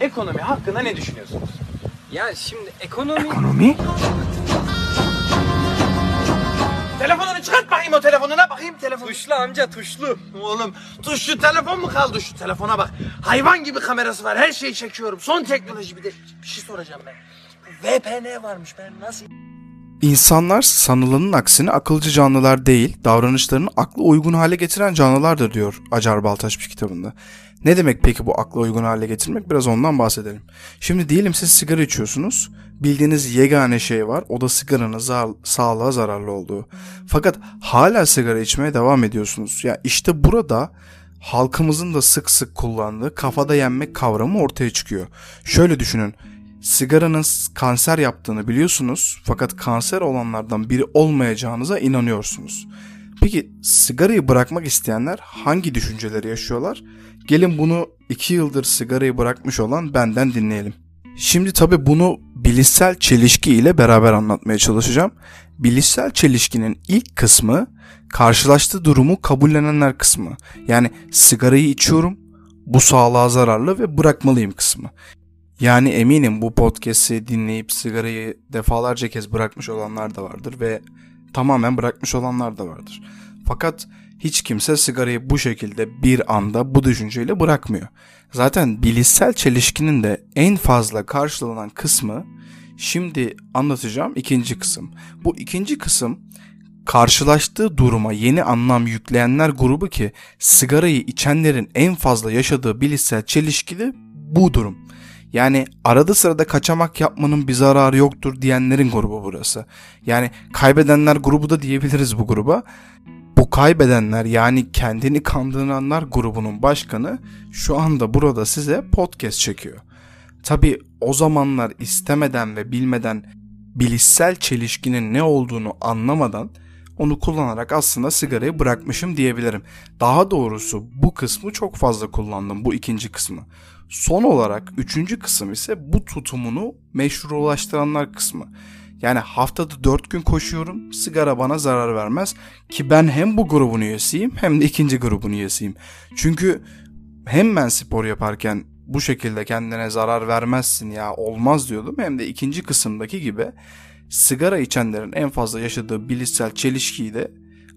ekonomi hakkında ne düşünüyorsunuz? Ya şimdi ekonomi... Ekonomi? Telefonunu çıkart bakayım o telefonuna bakayım telefonu. Tuşlu amca tuşlu. Oğlum tuşlu telefon mu kaldı şu telefona bak. Hayvan gibi kamerası var her şeyi çekiyorum. Son teknoloji bir de bir şey soracağım ben. VPN varmış ben nasıl... İnsanlar sanılanın aksine akılcı canlılar değil, davranışlarını akla uygun hale getiren canlılardır diyor Acar Baltaş bir kitabında. Ne demek peki bu akla uygun hale getirmek? Biraz ondan bahsedelim. Şimdi diyelim siz sigara içiyorsunuz. Bildiğiniz yegane şey var. O da sigaranın zar- sağlığa zararlı olduğu. Fakat hala sigara içmeye devam ediyorsunuz. Ya işte burada halkımızın da sık sık kullandığı kafada yenmek kavramı ortaya çıkıyor. Şöyle düşünün. Sigaranın kanser yaptığını biliyorsunuz fakat kanser olanlardan biri olmayacağınıza inanıyorsunuz. Peki sigarayı bırakmak isteyenler hangi düşünceleri yaşıyorlar? Gelin bunu 2 yıldır sigarayı bırakmış olan benden dinleyelim. Şimdi tabi bunu bilişsel çelişki ile beraber anlatmaya çalışacağım. Bilişsel çelişkinin ilk kısmı karşılaştığı durumu kabullenenler kısmı. Yani sigarayı içiyorum, bu sağlığa zararlı ve bırakmalıyım kısmı. Yani eminim bu podcast'i dinleyip sigarayı defalarca kez bırakmış olanlar da vardır ve tamamen bırakmış olanlar da vardır. Fakat hiç kimse sigarayı bu şekilde bir anda bu düşünceyle bırakmıyor. Zaten bilişsel çelişkinin de en fazla karşılanan kısmı şimdi anlatacağım ikinci kısım. Bu ikinci kısım karşılaştığı duruma yeni anlam yükleyenler grubu ki sigarayı içenlerin en fazla yaşadığı bilişsel çelişki de bu durum. Yani arada sırada kaçamak yapmanın bir zararı yoktur diyenlerin grubu burası. Yani kaybedenler grubu da diyebiliriz bu gruba. Bu kaybedenler yani kendini kandıranlar grubunun başkanı şu anda burada size podcast çekiyor. Tabi o zamanlar istemeden ve bilmeden bilişsel çelişkinin ne olduğunu anlamadan onu kullanarak aslında sigarayı bırakmışım diyebilirim. Daha doğrusu bu kısmı çok fazla kullandım bu ikinci kısmı. Son olarak üçüncü kısım ise bu tutumunu meşrulaştıranlar kısmı. Yani haftada 4 gün koşuyorum. Sigara bana zarar vermez. Ki ben hem bu grubun üyesiyim hem de ikinci grubun üyesiyim. Çünkü hem ben spor yaparken bu şekilde kendine zarar vermezsin ya olmaz diyordum. Hem de ikinci kısımdaki gibi sigara içenlerin en fazla yaşadığı bilişsel çelişkiyi de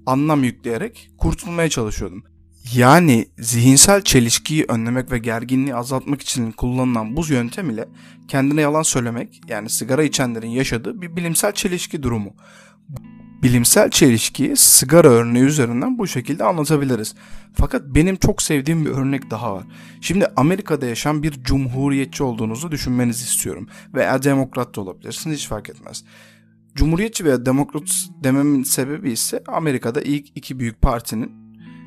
anlam yükleyerek kurtulmaya çalışıyordum. Yani zihinsel çelişkiyi önlemek ve gerginliği azaltmak için kullanılan bu yöntem ile kendine yalan söylemek yani sigara içenlerin yaşadığı bir bilimsel çelişki durumu. Bilimsel çelişkiyi sigara örneği üzerinden bu şekilde anlatabiliriz. Fakat benim çok sevdiğim bir örnek daha var. Şimdi Amerika'da yaşayan bir cumhuriyetçi olduğunuzu düşünmenizi istiyorum. Veya demokrat da olabilirsiniz hiç fark etmez. Cumhuriyetçi veya demokrat dememin sebebi ise Amerika'da ilk iki büyük partinin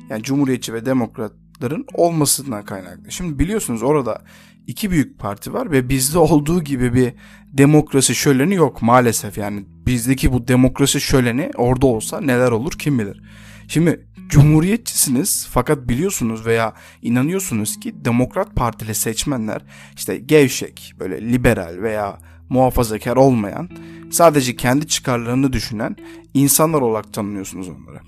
yani Cumhuriyetçi ve Demokratların olmasından kaynaklı. Şimdi biliyorsunuz orada iki büyük parti var ve bizde olduğu gibi bir demokrasi şöleni yok maalesef. Yani bizdeki bu demokrasi şöleni orada olsa neler olur kim bilir. Şimdi cumhuriyetçisiniz fakat biliyorsunuz veya inanıyorsunuz ki Demokrat Partili seçmenler işte gevşek, böyle liberal veya muhafazakar olmayan, sadece kendi çıkarlarını düşünen insanlar olarak tanımlıyorsunuz onları.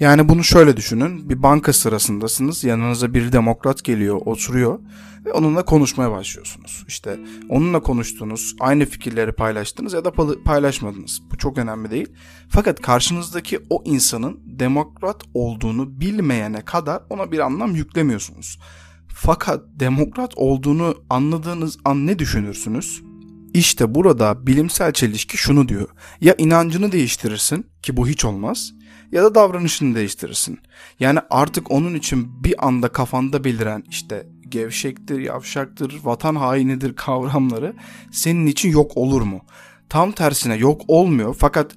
Yani bunu şöyle düşünün. Bir banka sırasındasınız. Yanınıza bir demokrat geliyor, oturuyor ve onunla konuşmaya başlıyorsunuz. İşte onunla konuştunuz, aynı fikirleri paylaştınız ya da paylaşmadınız. Bu çok önemli değil. Fakat karşınızdaki o insanın demokrat olduğunu bilmeyene kadar ona bir anlam yüklemiyorsunuz. Fakat demokrat olduğunu anladığınız an ne düşünürsünüz? İşte burada bilimsel çelişki şunu diyor. Ya inancını değiştirirsin ki bu hiç olmaz ya da davranışını değiştirirsin. Yani artık onun için bir anda kafanda beliren işte gevşektir, yavşaktır, vatan hainidir kavramları senin için yok olur mu? Tam tersine yok olmuyor fakat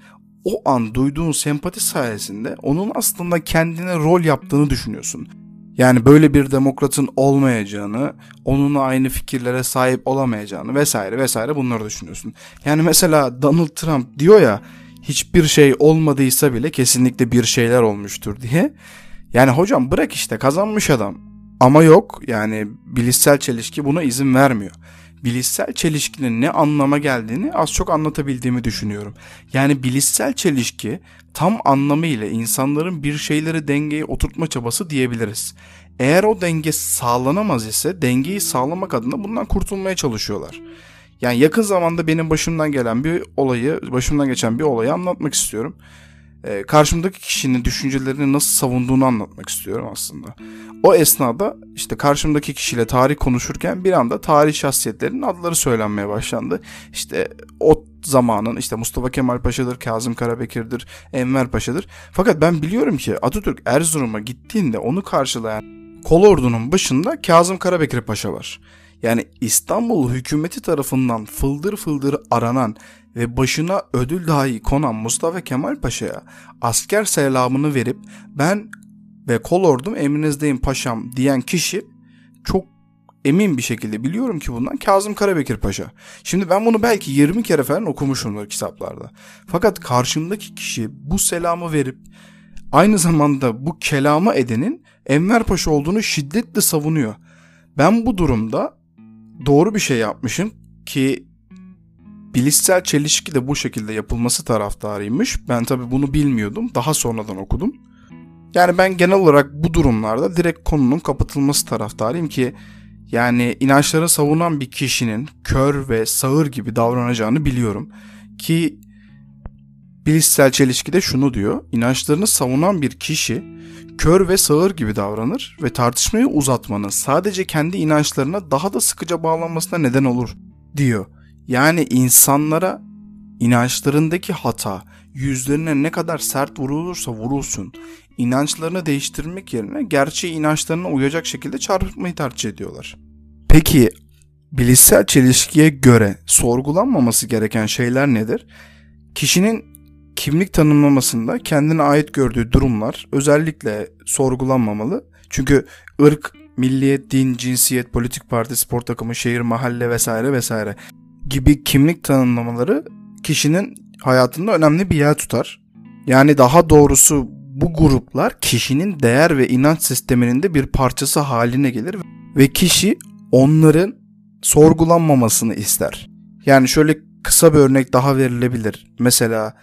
o an duyduğun sempati sayesinde onun aslında kendine rol yaptığını düşünüyorsun. Yani böyle bir demokratın olmayacağını, onunla aynı fikirlere sahip olamayacağını vesaire vesaire bunları düşünüyorsun. Yani mesela Donald Trump diyor ya hiçbir şey olmadıysa bile kesinlikle bir şeyler olmuştur diye. Yani hocam bırak işte kazanmış adam. Ama yok yani bilişsel çelişki buna izin vermiyor. Bilişsel çelişkinin ne anlama geldiğini az çok anlatabildiğimi düşünüyorum. Yani bilişsel çelişki tam anlamıyla insanların bir şeyleri dengeye oturtma çabası diyebiliriz. Eğer o denge sağlanamaz ise dengeyi sağlamak adına bundan kurtulmaya çalışıyorlar. Yani yakın zamanda benim başımdan gelen bir olayı, başımdan geçen bir olayı anlatmak istiyorum. Ee, karşımdaki kişinin düşüncelerini nasıl savunduğunu anlatmak istiyorum aslında. O esnada işte karşımdaki kişiyle tarih konuşurken bir anda tarih şahsiyetlerinin adları söylenmeye başlandı. İşte o zamanın işte Mustafa Kemal Paşa'dır, Kazım Karabekir'dir, Enver Paşa'dır. Fakat ben biliyorum ki Atatürk Erzurum'a gittiğinde onu karşılayan kolordunun başında Kazım Karabekir Paşa var. Yani İstanbul hükümeti tarafından fıldır fıldır aranan ve başına ödül dahi konan Mustafa Kemal Paşa'ya asker selamını verip ben ve kolordum emrinizdeyim paşam diyen kişi çok emin bir şekilde biliyorum ki bundan Kazım Karabekir Paşa. Şimdi ben bunu belki 20 kere falan okumuşumdur kitaplarda. Fakat karşımdaki kişi bu selamı verip aynı zamanda bu kelamı edenin Enver Paşa olduğunu şiddetle savunuyor. Ben bu durumda doğru bir şey yapmışım ki bilişsel çelişki de bu şekilde yapılması taraftarıymış. Ben tabi bunu bilmiyordum. Daha sonradan okudum. Yani ben genel olarak bu durumlarda direkt konunun kapatılması taraftarıyım ki yani inançları savunan bir kişinin kör ve sağır gibi davranacağını biliyorum. Ki bilişsel çelişki de şunu diyor. İnançlarını savunan bir kişi kör ve sağır gibi davranır ve tartışmayı uzatmanın sadece kendi inançlarına daha da sıkıca bağlanmasına neden olur diyor. Yani insanlara inançlarındaki hata yüzlerine ne kadar sert vurulursa vurulsun inançlarını değiştirmek yerine gerçeği inançlarına uyacak şekilde çarpıtmayı tercih ediyorlar. Peki bilişsel çelişkiye göre sorgulanmaması gereken şeyler nedir? Kişinin kimlik tanımlamasında kendine ait gördüğü durumlar özellikle sorgulanmamalı. Çünkü ırk, milliyet, din, cinsiyet, politik parti, spor takımı, şehir, mahalle vesaire vesaire gibi kimlik tanımlamaları kişinin hayatında önemli bir yer tutar. Yani daha doğrusu bu gruplar kişinin değer ve inanç sisteminin de bir parçası haline gelir ve kişi onların sorgulanmamasını ister. Yani şöyle kısa bir örnek daha verilebilir. Mesela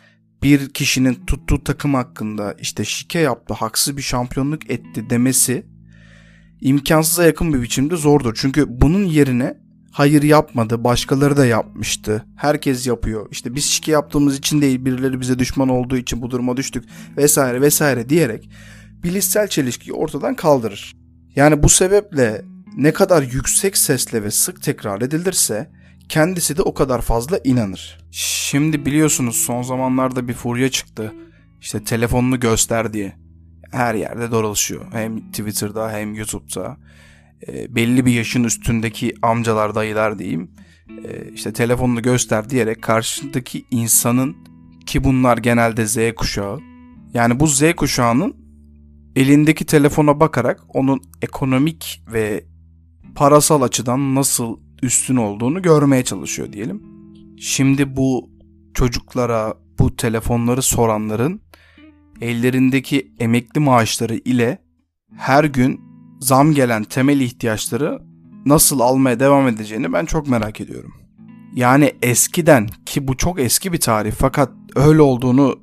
bir kişinin tuttuğu takım hakkında işte şike yaptı, haksız bir şampiyonluk etti demesi imkansıza yakın bir biçimde zordur. Çünkü bunun yerine hayır yapmadı, başkaları da yapmıştı. Herkes yapıyor. İşte biz şike yaptığımız için değil, birileri bize düşman olduğu için bu duruma düştük vesaire vesaire diyerek bilişsel çelişkiyi ortadan kaldırır. Yani bu sebeple ne kadar yüksek sesle ve sık tekrar edilirse kendisi de o kadar fazla inanır. Şimdi biliyorsunuz son zamanlarda bir furya çıktı. İşte telefonunu göster diye. Her yerde dolaşıyor. Hem Twitter'da hem YouTube'da. E, belli bir yaşın üstündeki amcalar, dayılar diyeyim. E, işte telefonunu göster diyerek karşındaki insanın ki bunlar genelde Z kuşağı. Yani bu Z kuşağının elindeki telefona bakarak onun ekonomik ve parasal açıdan nasıl üstün olduğunu görmeye çalışıyor diyelim. Şimdi bu çocuklara bu telefonları soranların ellerindeki emekli maaşları ile her gün zam gelen temel ihtiyaçları nasıl almaya devam edeceğini ben çok merak ediyorum. Yani eskiden ki bu çok eski bir tarih fakat öyle olduğunu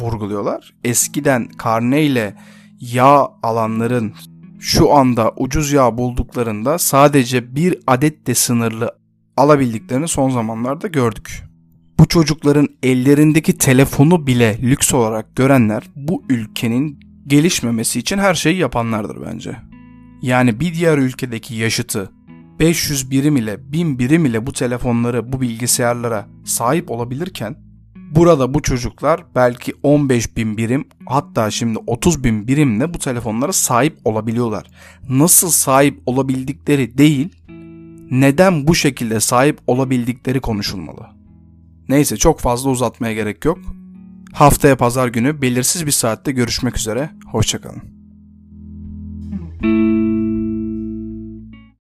vurguluyorlar. Eskiden karneyle yağ alanların şu anda ucuz yağ bulduklarında sadece bir adet de sınırlı alabildiklerini son zamanlarda gördük. Bu çocukların ellerindeki telefonu bile lüks olarak görenler bu ülkenin gelişmemesi için her şeyi yapanlardır bence. Yani bir diğer ülkedeki yaşıtı 500 birim ile 1000 birim ile bu telefonları, bu bilgisayarlara sahip olabilirken burada bu çocuklar belki 15 bin birim hatta şimdi 30 bin birimle bu telefonlara sahip olabiliyorlar. Nasıl sahip olabildikleri değil, neden bu şekilde sahip olabildikleri konuşulmalı. Neyse çok fazla uzatmaya gerek yok. Haftaya pazar günü belirsiz bir saatte görüşmek üzere. Hoşçakalın.